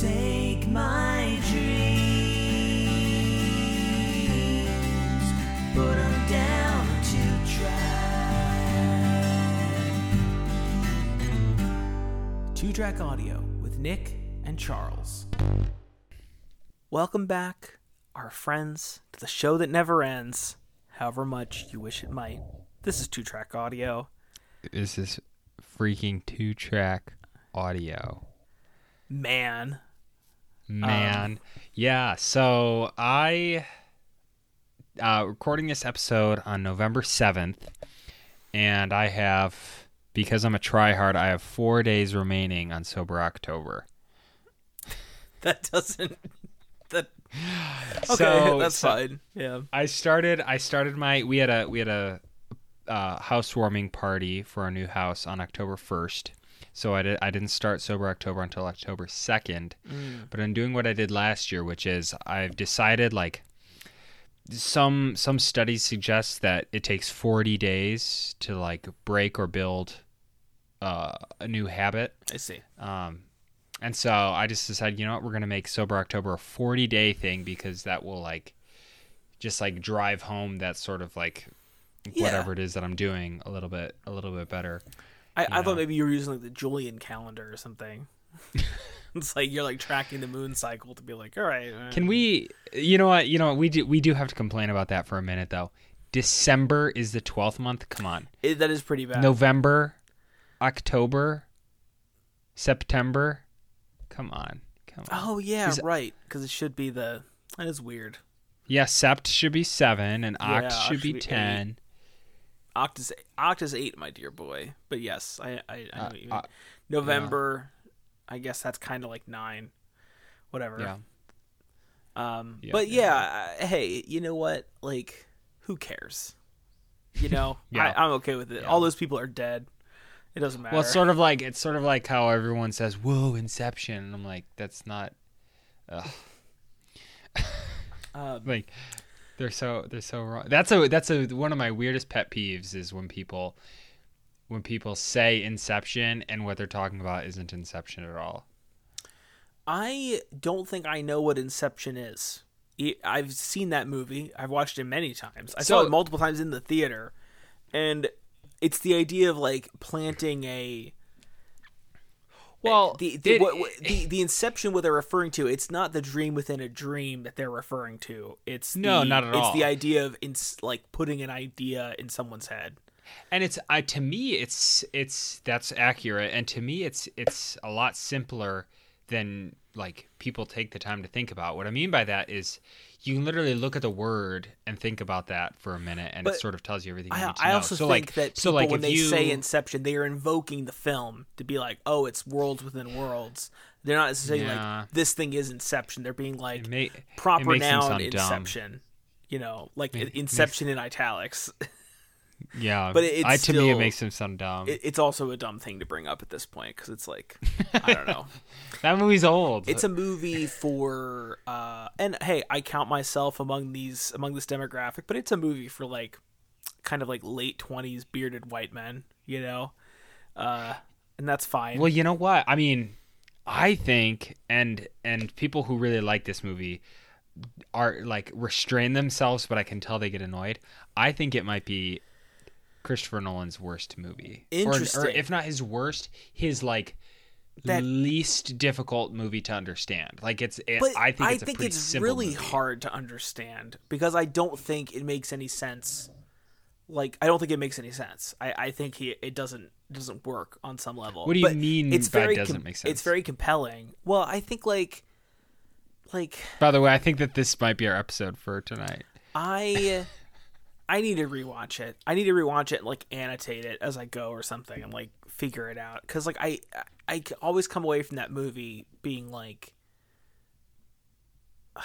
Take my dreams, put 'em down to track. Two track audio with Nick and Charles. Welcome back, our friends, to the show that never ends, however much you wish it might. This is two track audio. This is freaking two track audio. Man, Man. yeah, so I uh recording this episode on November 7th and I have because I'm a tryhard, I have 4 days remaining on sober October. that doesn't. That okay, So- that's so- fine. Yeah. I started I started my we had a we had a uh, housewarming party for our new house on October 1st. So I did I didn't start sober October until October 2nd. But I'm doing what I did last year, which is I've decided like some some studies suggest that it takes 40 days to like break or build uh, a new habit. I see. Um, and so I just decided, you know what, we're gonna make sober October a 40 day thing because that will like just like drive home that sort of like Yeah. whatever it is that I'm doing a little bit a little bit better. I, I thought maybe you were using like the Julian calendar or something. it's like you're like tracking the moon cycle to be like, all right. uh, Can we? You know what? You know what? We do we do have to complain about that for a minute though. December is the 12th month. Come on. It, that is pretty bad. November, October, September. Come on. Come on. Oh yeah, Is- right. Because it should be the. That is weird. Yeah, Sept should be 7 and Oct Oct should be should be 10. Octus Octus eight, my dear boy. But yes, I I, I Uh, uh, November. I guess that's kind of like nine. Whatever. Yeah. Um, Yeah, but yeah, yeah, hey, you know what? Like, who cares? You know, Yeah. I, I'm okay with it. Yeah. All those people are dead. It doesn't matter. Well, it's sort of like it's sort of like how everyone says, "Whoa, Inception." And I'm like, that's not. Uh, like they're so they're so wrong. That's a that's a one of my weirdest pet peeves is when people when people say Inception and what they're talking about isn't Inception at all. I don't think I know what Inception is. I've seen that movie. I've watched it many times. I saw it multiple times in the theater, and it's the idea of like planting a Eh, well, the the, what- the the inception what they're referring to it's not the dream within a dream that they're referring to. It's No, the, not at it's all. It's the idea of in, like putting an idea in someone's head. And it's I to me it's it's that's accurate. And to me it's it's a lot simpler than like people take the time to think about what i mean by that is you can literally look at the word and think about that for a minute and But it sort of tells you everything you I, need to I know. also so think like that people so like when they you say inception they are invoking the film to be like oh it's worlds within worlds they're not necessarily Yeah. like this thing is inception they're being like may- proper noun sound dumb. inception you know like Make- inception in italics yeah. But it's I, to me it makes him sound dumb. It, it's also a dumb thing to bring up at this point because it's like i don't know. That movie's old. It's a movie for uh and hey i count myself among these among this demographic but it's a movie for like kind of like late 20s bearded white men you know? Uh and that's fine. Well, you know what? I mean, I think and and people who really like this movie are like restrain themselves, but I can tell they get annoyed. I think it might be Christopher Nolan's worst movie. Or- Or, Interesting. if not his worst, his like That- least difficult movie to understand. Like it's it, but I think it's a pretty it's really movie. hard to understand because i don't think it makes any sense like i don't think it makes any sense i i think he it doesn't doesn't work on some level What do you But mean it's by very doesn't com- make sense? it's very compelling well i think like like By the way, I think that this might be our episode for tonight. I I need to rewatch it. I need to rewatch it and like annotate it as I go or something and like figure it out cuz like I I always come away from that movie being like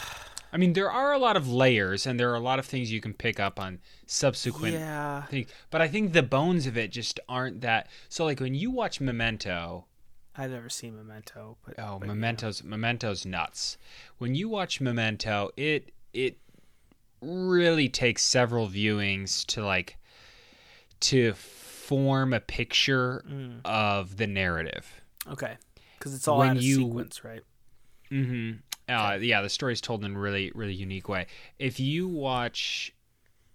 I mean, there are a lot of layers, and there are a lot of things you can pick up on subsequent yeah. things. But I think the bones of it just aren't that. So, like when you watch Memento, I've never seen Memento, but oh, but, Memento's Memento's nuts. When you watch Memento, it it really takes several viewings to like to form a picture Mm. of the narrative. Okay. Cuz it's all when you- sequence, right? Mm-hmm. Uh, yeah, the story's told in a really, really unique way. If you watch,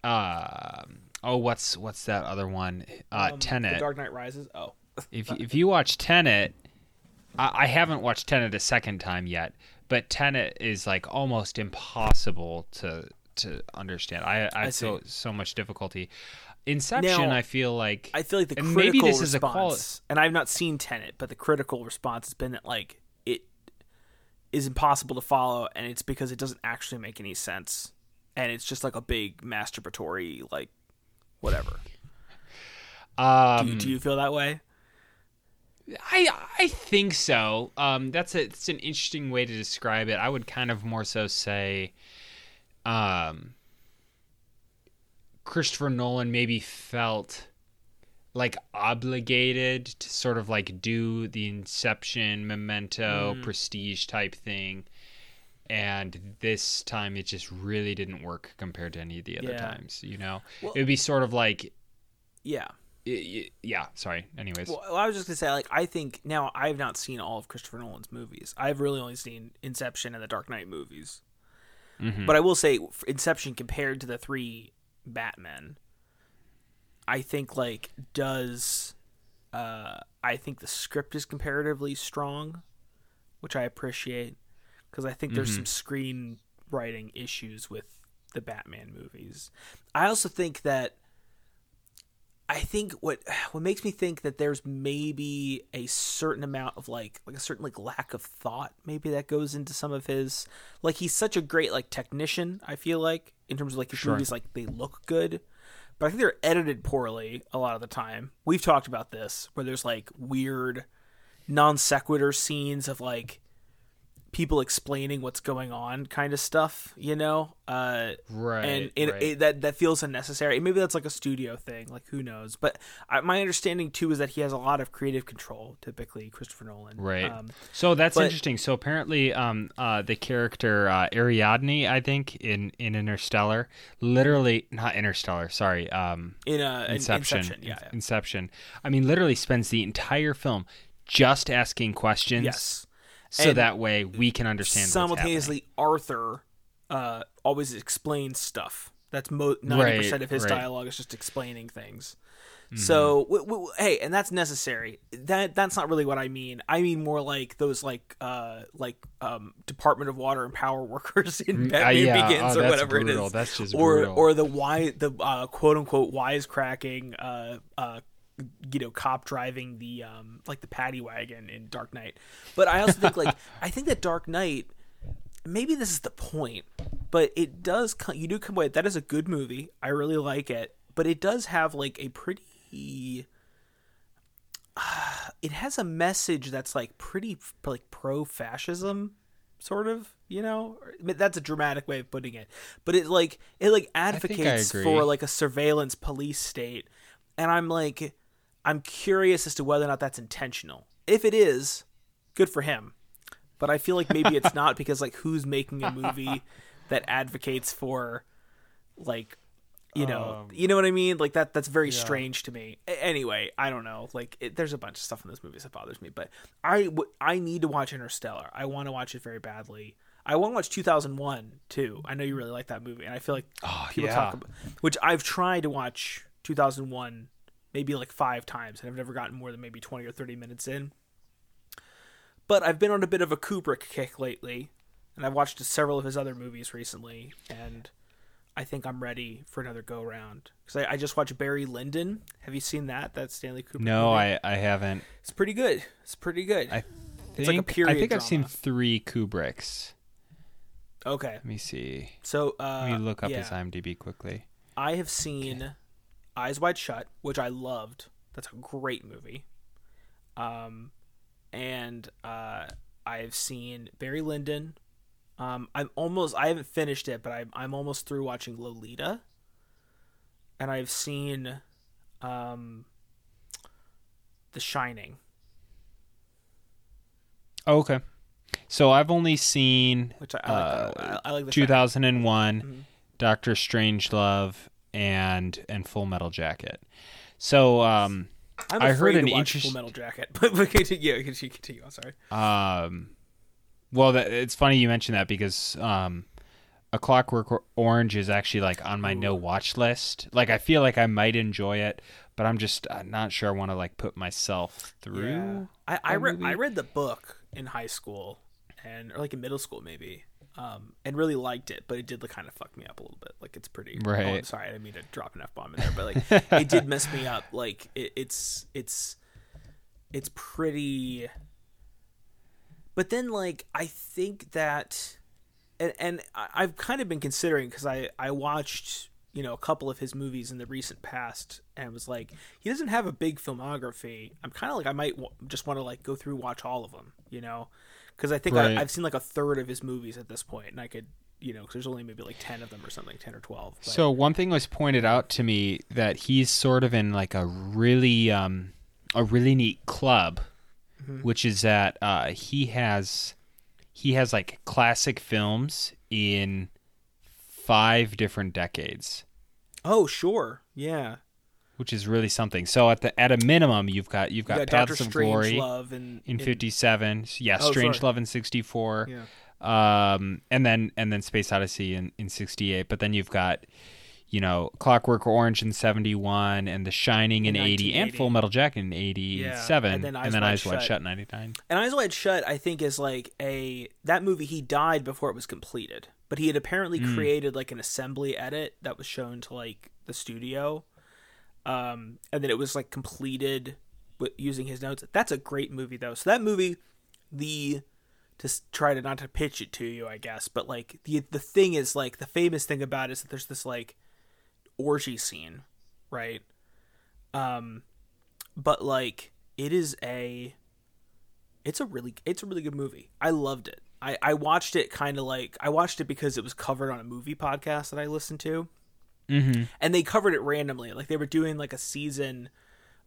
uh, oh, what's what's that other one? Uh, Um, Tenet. The Dark Knight Rises. Oh, if if you watch Tenet, I, I haven't watched Tenet a second time yet, but Tenet is like almost impossible to to understand. I I, I have so see. so much difficulty. Inception, Now, I feel like I feel like the critical maybe this response, is a quali- and I've not seen Tenet, but the critical response has been that like it is impossible to follow, and it's because it doesn't actually make any sense, and it's just like a big masturbatory like whatever. um, do, you, do you feel that way? I I think so. Um, that's a it's an interesting way to describe it. I would kind of more so say, um, Christopher Nolan maybe felt like obligated to sort of like do the Inception, Memento, Prestige type thing. And this time it just really didn't work compared to any of the other Yeah. times, you know? Well- it would be sort of like, Yeah. yeah, sorry. Anyways. Well, I was just gonna say, like, I think now I have not seen all of Christopher Nolan's movies. I've really only seen Inception and the Dark Knight movies. Mhm. But I will say, Inception compared to the three Batman, I think like does. Uh, I think the script is comparatively strong, which I appreciate because I think there's some screenwriting issues with the Batman movies. I also think that I think what what makes me think that there's maybe a certain amount of like like a certain like lack of thought maybe that goes into some of his like he's such a great like technician I feel like in terms of like his Sure. movies like they look good but I think they're edited poorly a lot of the time. We've talked about this where there's like weird non sequitur scenes of like people explaining what's going on kind of stuff, you know? Uh right. and it, right. it, that that feels unnecessary. Maybe that's like a studio thing, like who knows. But I, my understanding too is that he has a lot of creative control. Typically, Christopher Nolan. Right. Um, So that's But- interesting. So apparently, um, uh, the character uh, Ariadne, I think in in Interstellar, literally not Interstellar. Sorry, um, in uh, in- Inception. Inception. Yeah. yeah. Inception. I mean, literally spends the entire film just asking questions. Yes. So And that way we can understand. Simultaneously, Arthur uh, always explains stuff. That's mo- ninety percent of his right. Mm-hmm. dialogue is just explaining things. So w- w- hey, and that's necessary. That that's not really what I mean. I mean more like those like uh like um Department of Water and Power workers in Batman uh, yeah. Begins Oh, or whatever brutal. it is. That's just or brutal. or the why the uh, quote unquote wisecracking uh uh you know cop driving the um like the paddy wagon in Dark Knight. But I also think like I think that Dark Knight maybe this is the point, but it does co- you do come away that is a good movie. I really like it, but it does have like a pretty it has a message that's like pretty like pro fascism sort of you know? That's a dramatic way of putting it. But it like it like advocates for like a surveillance police state. And i'm like i'm curious as to whether or not that's intentional. If it is good for him. But i feel like maybe it's not because like who's making a movie that advocates for like you know Um, you know what i mean? Like that that's very strange to me. A- anyway i don't know. Like it, there's a bunch of stuff in this movie that bothers me but i w- i need to watch interstellar. I want to watch it very badly. I want to watch 2001 too. I know you really like that movie and i feel like Oh, people yeah. talk about which i've tried to watch 2001 maybe like five times and i've never gotten more than maybe 20 or 30 minutes in but i've been on a bit of a kubrick kick lately and i've watched several of his other movies recently and I think I'm ready for another go round because I, I just watched Barry Lyndon. Have you seen that? That Stanley Kubrick. No, movie? I I haven't. It's pretty good. It's pretty good. I It's like a think period I think I've seen three Kubricks. okay, Let me see. so uh, Let me look up yeah. his IMDb quickly. I have seen Eyes Wide Shut, which I loved. That's a great movie. Um, and uh, I've seen Barry Lyndon. Um, I'm almost I haven't finished it, but I'm I'm almost through watching Lolita. And I've seen, um, The Shining. Oh, okay. So I've only seen Which I, I like. Uh. I, like the Shining. 2001, Mhm. Doctor Strangelove, and and Full Metal Jacket. So um I heard an to watch interest- Full Metal Jacket, but, but continue, continue, continue. I'm sorry. um Well, that, it's funny you mentioned that because um, a Clockwork Orange is actually like on my Ooh. no watch list. Like I feel like I might enjoy it, but I'm just uh, not sure I want to like put myself through. Yeah. I I read I read the book in high school and or like in middle school maybe. Um, and really liked it, but it did kind of fuck me up a little bit. Like it's pretty. Right. Oh, sorry, I didn't mean to drop an f bomb in there, but like it did mess me up. Like it, it's it's it's pretty. But then, like I think that, and and I've kind of been considering because I I watched you know a couple of his movies in the recent past and was like he doesn't have a big filmography i'm kind of like i might w- just want to like go through watch all of them you know because I think right. I, have seen like a third of his movies at this point, and I could, you know, because there's only maybe like ten of them or something, ten or twelve. But... So one thing was pointed out to me that he's sort of in like a really, um, a really neat club, mm-hmm. which is that uh, he has, he has like classic films in five different decades. Oh sure, yeah which is really something. So at the at a minimum, you've got you've got, you got Paths of Glory in, in, fifty seven. Yeah, oh, Strange sorry. Love in sixty four. Yeah. Um, and then and then Space Odyssey in in sixty eight. But then you've got you know Clockwork Orange in seventy one, and The Shining in, in eighty, and Full Metal Jacket in eighty seven, yeah. and then Eyes, and then Wide, Eyes Wide Shut in ninety nine. And Eyes Wide Shut, I think, is like a that movie. He died before it was completed, but he had apparently mm. created like an assembly edit that was shown to like the studio um, and then it was like completed with using his notes. That's a great movie though. So that movie, the to try to not to pitch it to you, I guess, but like the the thing is like the famous thing about it is that there's this like orgy scene, right? Um, but like it is a, it's a really it's a really good movie. I loved it. I I watched it kind of like I watched it because it was covered on a movie podcast that I listened to Mm-hmm. And they covered it randomly. Like they were doing like a season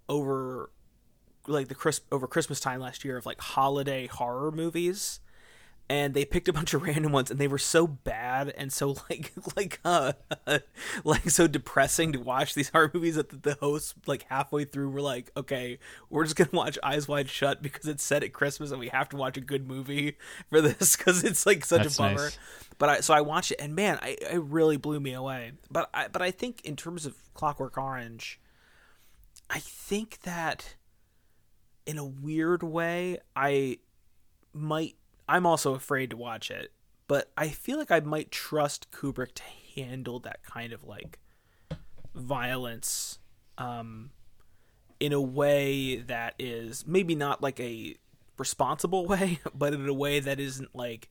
over like the Chris over Christmas time last year of like holiday horror movies. And they picked a bunch of random ones, and they were so bad and so like like uh like so depressing to watch these horror movies that the hosts like halfway through were like, okay, we're just gonna watch Eyes Wide Shut because it's set at Christmas and we have to watch a good movie for this because it's like such That's a bummer. Nice. But I so I watched it and man, I it really blew me away. But I but I think in terms of Clockwork Orange, I think that in a weird way, I might I'm also afraid to watch it, but I feel like I might trust Kubrick to handle that kind of like violence um in a way that is maybe not like a responsible way, but in a way that isn't like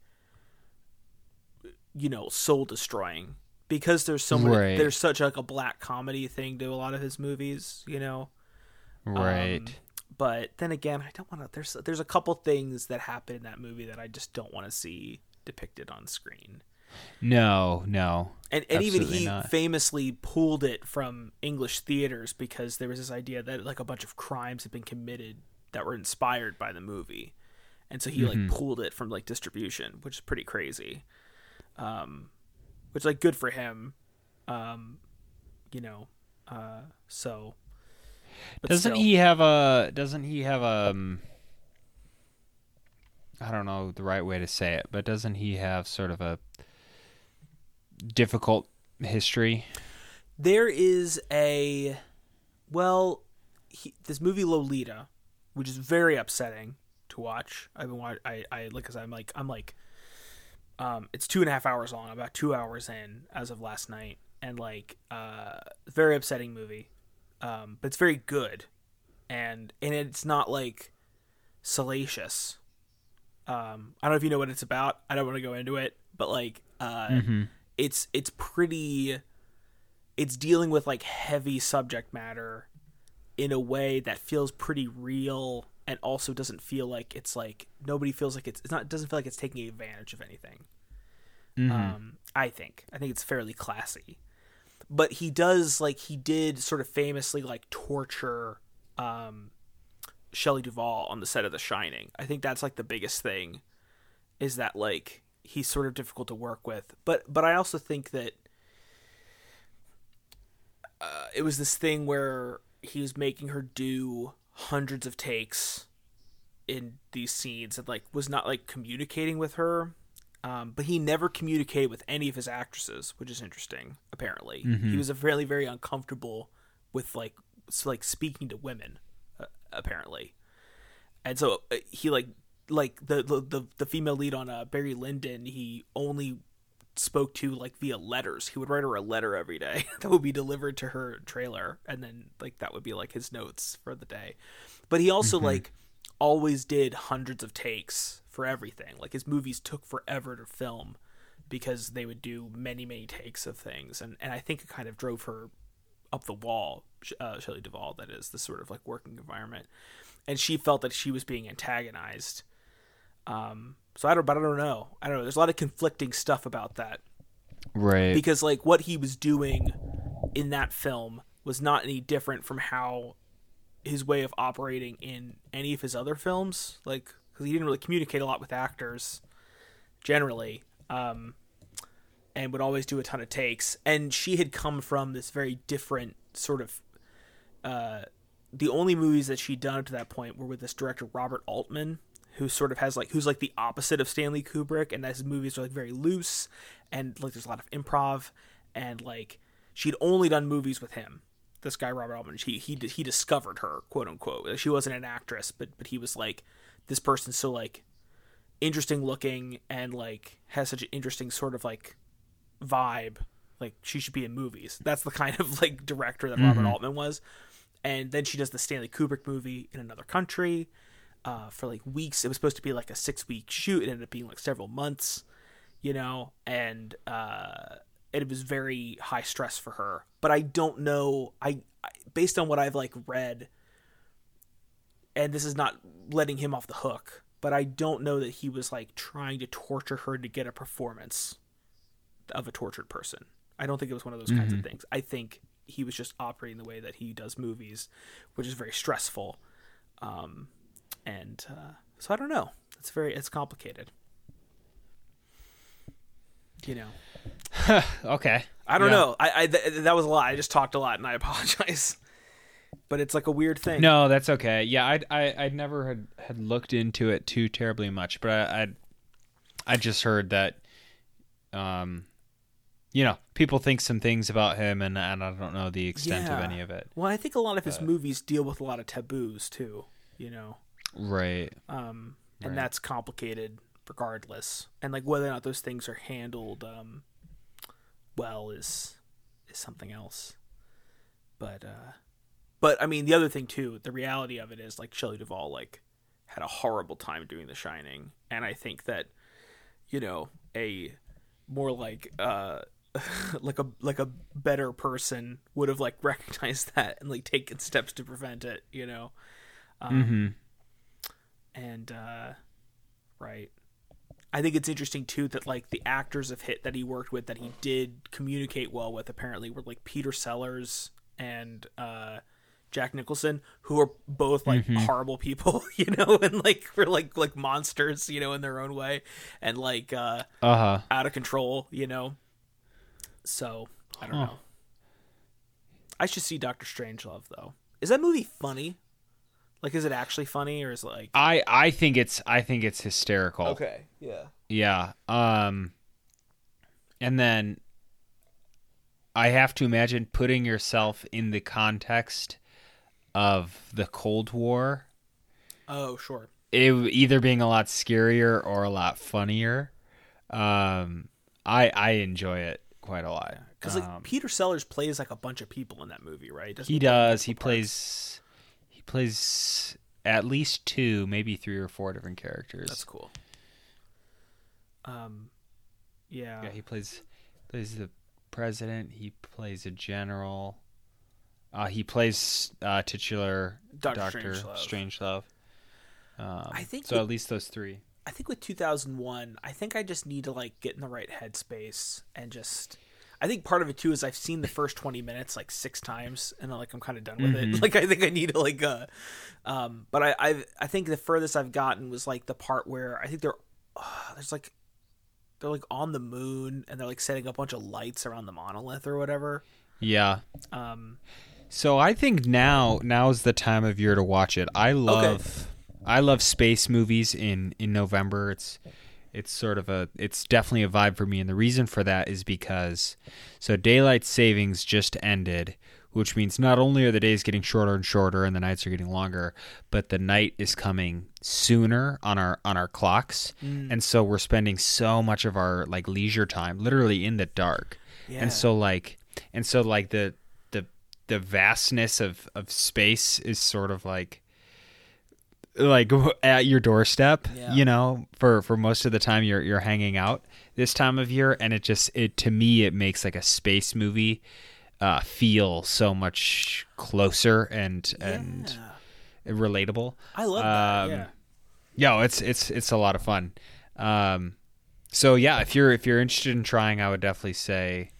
you know soul destroying because there's so many right. there's such like a black comedy thing to a lot of his movies you know? Right. um, but then again i don't want to there's there's a couple things that happen in that movie that i just don't want to see depicted on screen no no and, and even he not. famously pulled it from english theaters because there was this idea that like a bunch of crimes had been committed that were inspired by the movie and so he mm-hmm. like pulled it from like distribution which is pretty crazy um, which like good for him. Um, you know, uh, so. Doesn't still. he have a? Doesn't he have a? Um, I don't know the right way to say it, but doesn't he have sort of a difficult history? There is a, well, he, this movie Lolita, which is very upsetting to watch. I've been watch, I I like cause I'm like I'm like um, it's two and a half hours long. about two hours in as of last night, and like, uh, very upsetting movie. Um, but it's very good, and and it's not like salacious. Um, I don't know if you know what it's about. I don't want to go into it, but like, uh, mm-hmm. it's it's pretty. It's dealing with like heavy subject matter in a way that feels pretty real and also doesn't feel like it's like nobody feels like it's it's not doesn't feel like it's taking advantage of anything. Mm-hmm. Um, I think I think it's fairly classy, but he does like he did sort of famously like torture um, Shelley Duvall on the set of The Shining. I think that's like the biggest thing is that like he's sort of difficult to work with, but but I also think that uh, it was this thing where he was making her do hundreds of takes in these scenes and like was not like communicating with her. Um, but he never communicated with any of his actresses, which is interesting. Apparently, he was apparently very uncomfortable with like like speaking to women. Uh, apparently, and so uh, he like like the the the, the female lead on uh, Barry Lyndon. He only spoke to like via letters. He would write her a letter every day that would be delivered to her trailer, and then like that would be like his notes for the day. But he also like always did hundreds of takes for everything. Like his movies took forever to film because they would do many many takes of things, and and I think it kind of drove her up the wall. Uh, Shelley Duvall, that is the sort of like working environment, and she felt that she was being antagonized. Um, so I don't, but I don't know. I don't know. There's a lot of conflicting stuff about that Right. because like what he was doing in that film was not any different from how his way of operating in any of his other films like because he didn't really communicate a lot with actors generally um and would always do a ton of takes and she had come from this very different sort of uh the only movies that she'd done up to that point were with this director Robert Altman, who sort of has like who's like the opposite of Stanley Kubrick, and that his movies are like very loose and like there's a lot of improv, and like she'd only done movies with him. This guy Robert Altman, he he he discovered her, quote unquote. She wasn't an actress, but but he was like this person's so like interesting looking and like has such an interesting sort of like vibe. Like she should be in movies. That's the kind of like director that Robert Altman was and then she does the Stanley Kubrick movie in another country uh, for like weeks. It was supposed to be like a six week shoot. It ended up being like several months, you know, and uh, it was very high stress for her. But I don't know. I, I based on what I've like read, and this is not letting him off the hook, but I don't know that he was like trying to torture her to get a performance of a tortured person. I don't think it was one of those kinds of things. I think he was just operating the way that he does movies, which is very stressful. Um, and uh, so I don't know. It's very it's complicated. You know, okay. I don't Yeah. know. I, I th- that was a lot. I just talked a lot, and I apologize. But it's like a weird thing. No, that's okay. Yeah, I I I never had had looked into it too terribly much, but I I, I just heard that, um, you know, people think some things about him, and and I don't know the extent of any of it. Well, I think a lot of his movies deal with a lot of taboos too. You know, Right. um, and Right. that's complicated regardless. And like whether or not those things are handled um, well is is something else. But uh, but I mean, the other thing too, the reality of it is like Shelley Duvall like had a horrible time doing The Shining, and I think that you know a more like uh like a like a better person would have like recognized that and like taken steps to prevent it you know? Um, Mm-hmm. and uh right. I think it's interesting too that like the actors of hit that he worked with that he did communicate well with apparently were like peter sellers and uh jack nicholson who are both like horrible people you know and like were like like monsters you know in their own way and like uh Uh huh. out of control you know so i don't Huh. know i should see dr strangelove though is that movie funny like is it actually funny or is it like I I think it's I think it's hysterical. Okay. Yeah. Yeah. Um and then I have to imagine putting yourself in the context of the Cold War, Oh, sure. it either being a lot scarier or a lot funnier. Um I I enjoy it quite a lot. Because like Um, Peter Sellers plays like a bunch of people in that movie, right? Doesn't he does. He parts? plays he plays at least two, maybe three or four different characters. That's cool. Um, yeah. Yeah, he plays plays the president. He plays a general. Uh, he plays uh, titular Dr. Doctor Strangelove. Strangelove. Um, I think so. with- At least those three. I think with 2001, I think I just need to like get in the right headspace and just. I think part of it too is I've seen the first 20 minutes like six times and like I'm kind of done with Mm-hmm. it. Like I think I need to like uh um but I I I think the furthest I've gotten was like the part where I think they're uh, there's like they're like on the moon and they're like setting up a bunch of lights around the monolith or whatever. Yeah. Um So I think now now's the time of year to watch it. I love I love space movies in in November. It's it's sort of a it's definitely a vibe for me and the reason for that is because so daylight savings just ended which means not only are the days getting shorter and shorter and the nights are getting longer but the night is coming sooner on our on our clocks Mm. and so we're spending so much of our like leisure time literally in the dark Yeah. and so like and so like the the vastness of of space is sort of like like at your doorstep Yeah. you know for for most of the time you're you're hanging out this time of year and it just it to me it makes like a space movie uh feel so much closer and and relatable I love Um, that. Yeah. yeah, it's it's it's a lot of fun. Um, so yeah, if you're if you're interested in trying, I would definitely say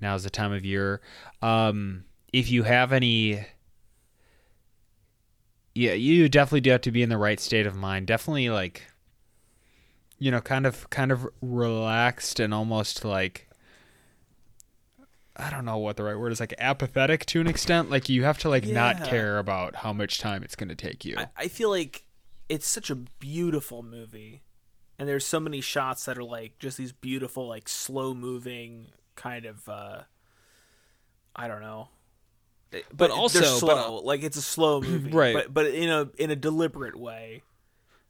now's the time of year. Um, if you have any, yeah, you definitely do have to be in the right state of mind. Definitely like, you know, kind of kind of relaxed and almost like. I don't know what the right word is like apathetic to an extent like you have to like not care about how much time it's going to take you. I, I feel like it's such a beautiful movie, and there's so many shots that are like just these beautiful, like slow moving kind of. uh I don't know. But they're also- but- slow. like it's a slow movie, Right. But but in a in a deliberate way.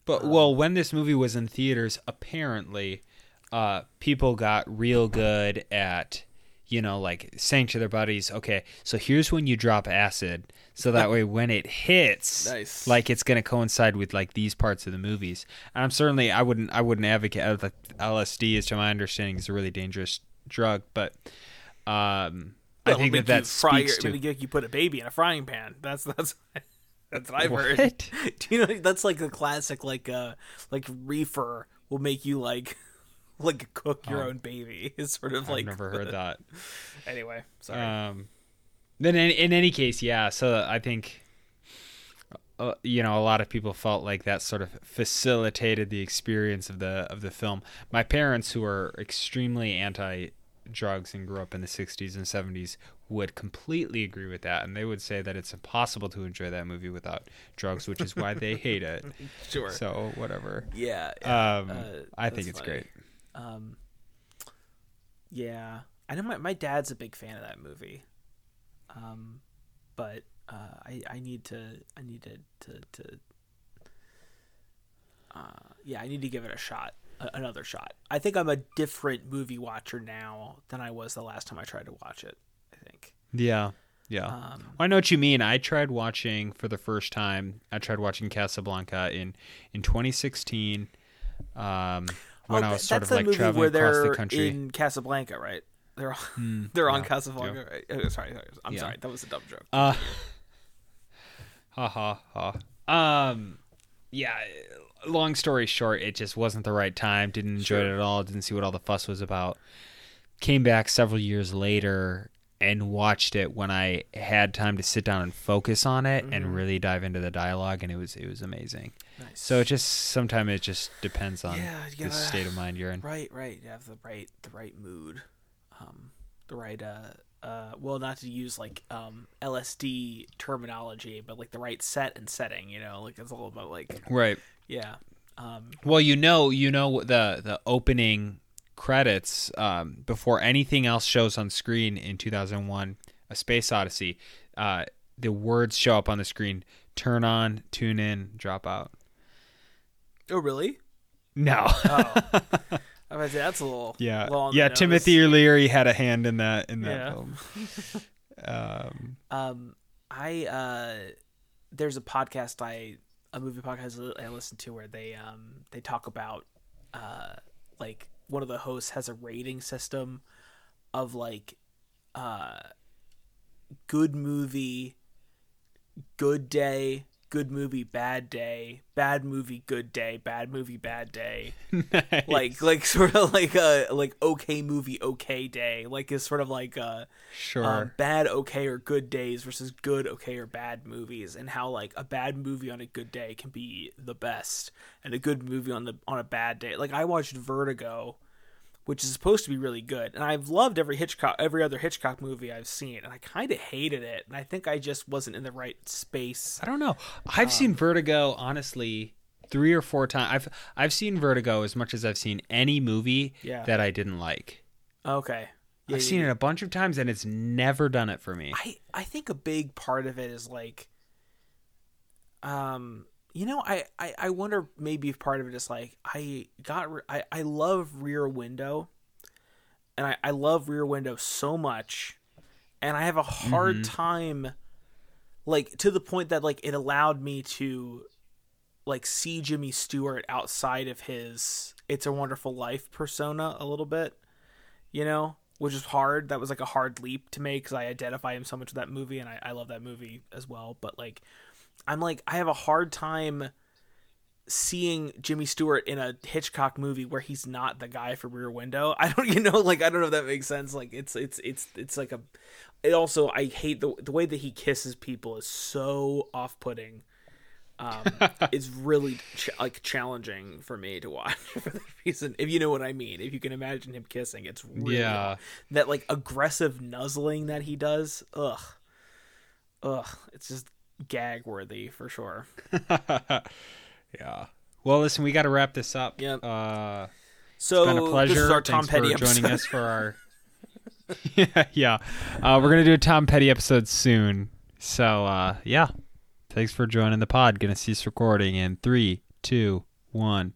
But Um, well, when this movie was in theaters, apparently, uh, people got real good at, you know, like saying to their buddies, "Okay, so here's when you drop acid, so that way when it hits, Nice. like it's gonna coincide with like these parts of the movies." And I'm certainly, I wouldn't, I wouldn't advocate uh, LSD, is to my understanding, is a really dangerous drug, but, um, I think that you that fry speaks your, to. make you put a baby in a frying pan. That's that's that's what I've heard. Do you know that's like a classic like uh like reefer will make you like like cook your Oh. own baby. It's sort of I've like never heard that. Anyway, sorry. Um, then in, in any case, yeah. So I think, uh, you know, a lot of people felt like that sort of facilitated the experience of the of the film. My parents, who are extremely anti drugs and grew up in the 60s and 70s would completely agree with that and they would say that it's impossible to enjoy that movie without drugs which is why they hate it sure. so whatever yeah. yeah, um uh, i think it's funny. great Um Yeah. I know my my dad's a big fan of that movie. Um but uh I I need to I need to to to uh yeah, I need to give it a shot. A- another shot. I think I'm a different movie watcher now than I was the last time I tried to watch it. I think. yeah yeah Um, I know what you mean. I tried watching for the first time. I tried watching Casablanca in in 2016 um, when oh, I was sort of like traveling across the country. in Casablanca, right? They're on, Hmm, they're on yeah, Casablanca. Right? Oh, sorry, sorry, I'm Yeah. sorry. That was a dumb joke. Uh, ha ha ha. Um, yeah. Long story short, it just wasn't the right time. Didn't enjoy Sure. it at all. Didn't see what all the fuss was about. Came back several years later and watched it when I had time to sit down and focus on it Mhm. and really dive into the dialogue, and it was it was amazing. nice. So it just sometimes it just depends on Yeah, the gotta- state of mind you're in. Right, right. You have the right the right mood. Um the right uh uh well not to use like um LSD terminology, but like the right set and setting, you know, like it's all about like Right. yeah. Um Well, you know, you know the the opening credits um, before anything else shows on screen in 2001, A Space Odyssey. Uh, the words show up on the screen: turn on, tune in, drop out. Oh really? No. Oh. I was say that's a little yeah. little Yeah. Timothy Leary had a hand in that in that Yeah. film. um, Um, I uh, there's a podcast I a movie podcast I listen to where they um they talk about uh like one of the hosts has a rating system of like uh good movie, good day, good movie, bad day, bad movie, good day, bad movie, bad day. Like like sort of like a like okay movie okay day. Like is sort of like a sure. um, bad okay or good days versus good okay or bad movies and how like a bad movie on a good day can be the best and a good movie on the on a bad day. Like i watched vertigo which is supposed to be really good. And I've loved every Hitchcock, every other Hitchcock movie I've seen, and I kind of hated it. And I think I just wasn't in the right space. I don't know. I've seen Vertigo honestly three or four times. I've I've seen Vertigo as much as I've seen any movie Yeah. that I didn't like. Okay. Yeah, I've yeah, seen it a bunch of times and it's never done it for me. I I think a big part of it is like, um, you know, I I, I wonder maybe if part of it is like I got re- I I love Rear Window, and I I love Rear Window so much, and I have a hard mm-hmm. time, like to the point that like it allowed me to, like see Jimmy Stewart outside of his It's a Wonderful Life persona a little bit you know, which is hard. That was like a hard leap to make because I identify him so much with that movie and I, I love that movie as well. But like, I'm like, I have a hard time seeing Jimmy Stewart in a Hitchcock movie where he's not the guy from Rear Window. I don't, you know, like I don't know if that makes sense. Like it's it's it's it's like a. It also I hate the the way that he kisses people is so off putting. Um, it's really ch- like challenging for me to watch for the reason. If you know what I mean, if you can imagine him kissing, it's really Yeah. that like aggressive nuzzling that he does. Ugh, ugh, it's just gag worthy for sure. yeah. Well, listen, we got to wrap this up. Yep. Uh, So been a pleasure. this is our Tom Thanks Petty for joining us for our. yeah, yeah. Uh, we're gonna do a Tom Petty episode soon. So uh, yeah, thanks for joining the pod. Gonna cease recording in three, two, one.